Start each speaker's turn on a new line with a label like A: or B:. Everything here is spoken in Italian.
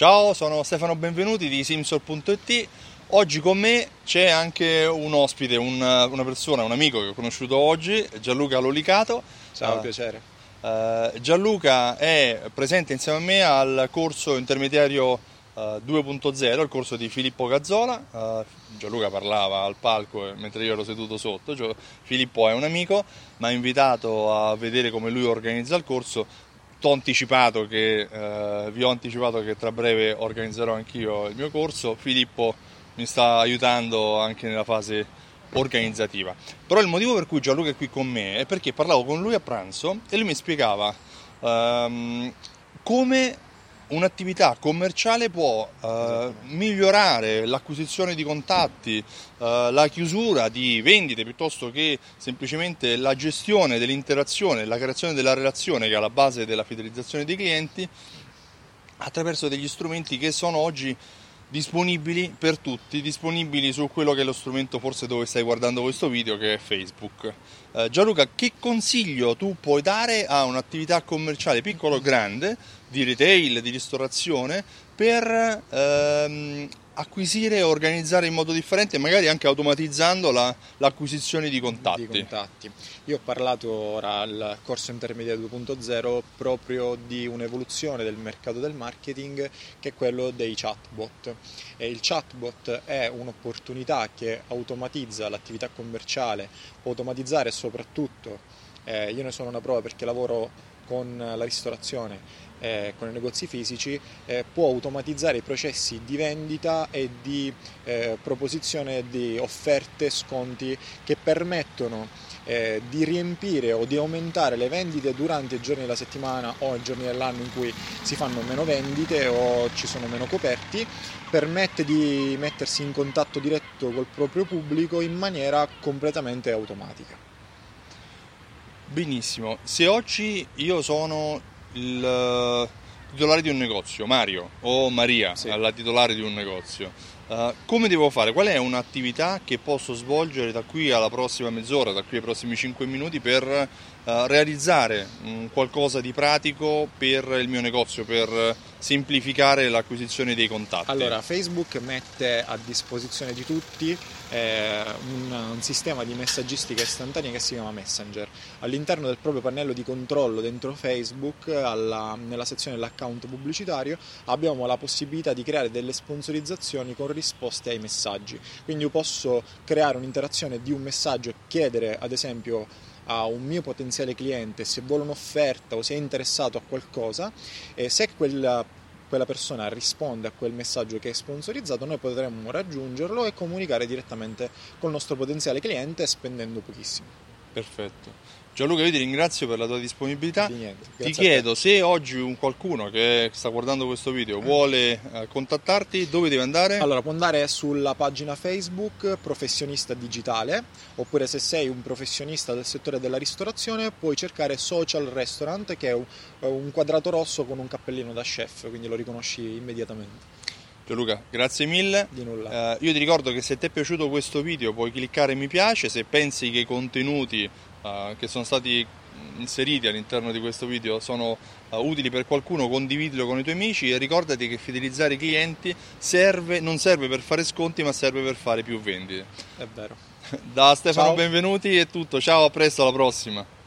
A: Ciao, sono Stefano Benvenuti di Simsol.it. Oggi con me c'è anche un ospite, un, una persona, un amico che ho conosciuto oggi, Gianluca Lolicato.
B: Ciao, uh, piacere.
A: Uh, Gianluca è presente insieme a me al corso intermediario uh, 2.0, il corso di Filippo Gazzola. Gianluca parlava al palco mentre io ero seduto sotto. Cioè, Filippo è un amico, mi ha invitato a vedere come lui organizza il corso ho anticipato che, eh, vi ho anticipato che tra breve organizzerò anch'io il mio corso. Filippo mi sta aiutando anche nella fase organizzativa. Però il motivo per cui Gianluca è qui con me è perché parlavo con lui a pranzo e lui mi spiegava um, come un'attività commerciale può uh, migliorare l'acquisizione di contatti, uh, la chiusura di vendite piuttosto che semplicemente la gestione dell'interazione, la creazione della relazione che è alla base della fidelizzazione dei clienti attraverso degli strumenti che sono oggi disponibili per tutti, disponibili su quello che è lo strumento forse dove stai guardando questo video che è Facebook. Eh, Gianluca, che consiglio tu puoi dare a un'attività commerciale piccola o grande, di retail, di ristorazione, per ehm, acquisire e organizzare in modo differente, magari anche automatizzando la, l'acquisizione di contatti.
B: di contatti. Io ho parlato ora al corso intermediario 2.0 proprio di un'evoluzione del mercato del marketing che è quello dei chatbot. E il chatbot è un'opportunità che automatizza l'attività commerciale, automatizzare soprattutto, eh, io ne sono una prova perché lavoro con la ristorazione eh, con i negozi fisici eh, può automatizzare i processi di vendita e di eh, proposizione di offerte, sconti che permettono eh, di riempire o di aumentare le vendite durante i giorni della settimana o i giorni dell'anno in cui si fanno meno vendite o ci sono meno coperti, permette di mettersi in contatto diretto col proprio pubblico in maniera completamente automatica.
A: Benissimo, se oggi io sono il eh, titolare di un negozio, Mario o Maria, sì. la titolare di un negozio, uh, come devo fare? Qual è un'attività che posso svolgere da qui alla prossima mezz'ora, da qui ai prossimi 5 minuti per uh, realizzare um, qualcosa di pratico per il mio negozio, per semplificare l'acquisizione dei contatti?
B: Allora, Facebook mette a disposizione di tutti eh, un, un, sistema di messaggistica istantanea che si chiama Messenger. All'interno del proprio pannello di controllo dentro Facebook, alla, nella sezione dell'account pubblicitario, abbiamo la possibilità di creare delle sponsorizzazioni con risposte ai messaggi. Quindi io posso creare un'interazione di un messaggio e chiedere ad esempio a un mio potenziale cliente se vuole un'offerta o se è interessato a qualcosa e se quella, quella persona risponde a quel messaggio che è sponsorizzato noi potremmo raggiungerlo e comunicare direttamente col nostro potenziale cliente spendendo pochissimo.
A: Perfetto. Gianluca, io ti ringrazio per la tua disponibilità.
B: Niente,
A: ti chiedo se oggi un qualcuno che sta guardando questo video vuole eh, contattarti, dove deve andare?
B: Allora, può andare sulla pagina Facebook Professionista Digitale, oppure se sei un professionista del settore della ristorazione, puoi cercare Social Restaurant, che è un quadrato rosso con un cappellino da chef, quindi lo riconosci immediatamente.
A: Gianluca, grazie mille.
B: Di nulla.
A: Uh, io ti ricordo che se ti è piaciuto questo video puoi cliccare mi piace, se pensi che i contenuti uh, che sono stati inseriti all'interno di questo video sono uh, utili per qualcuno, condividilo con i tuoi amici e ricordati che fidelizzare i clienti serve, non serve per fare sconti ma serve per fare più vendite.
B: È vero.
A: Da Stefano Ciao. Benvenuti è tutto, ciao, a presto, alla prossima.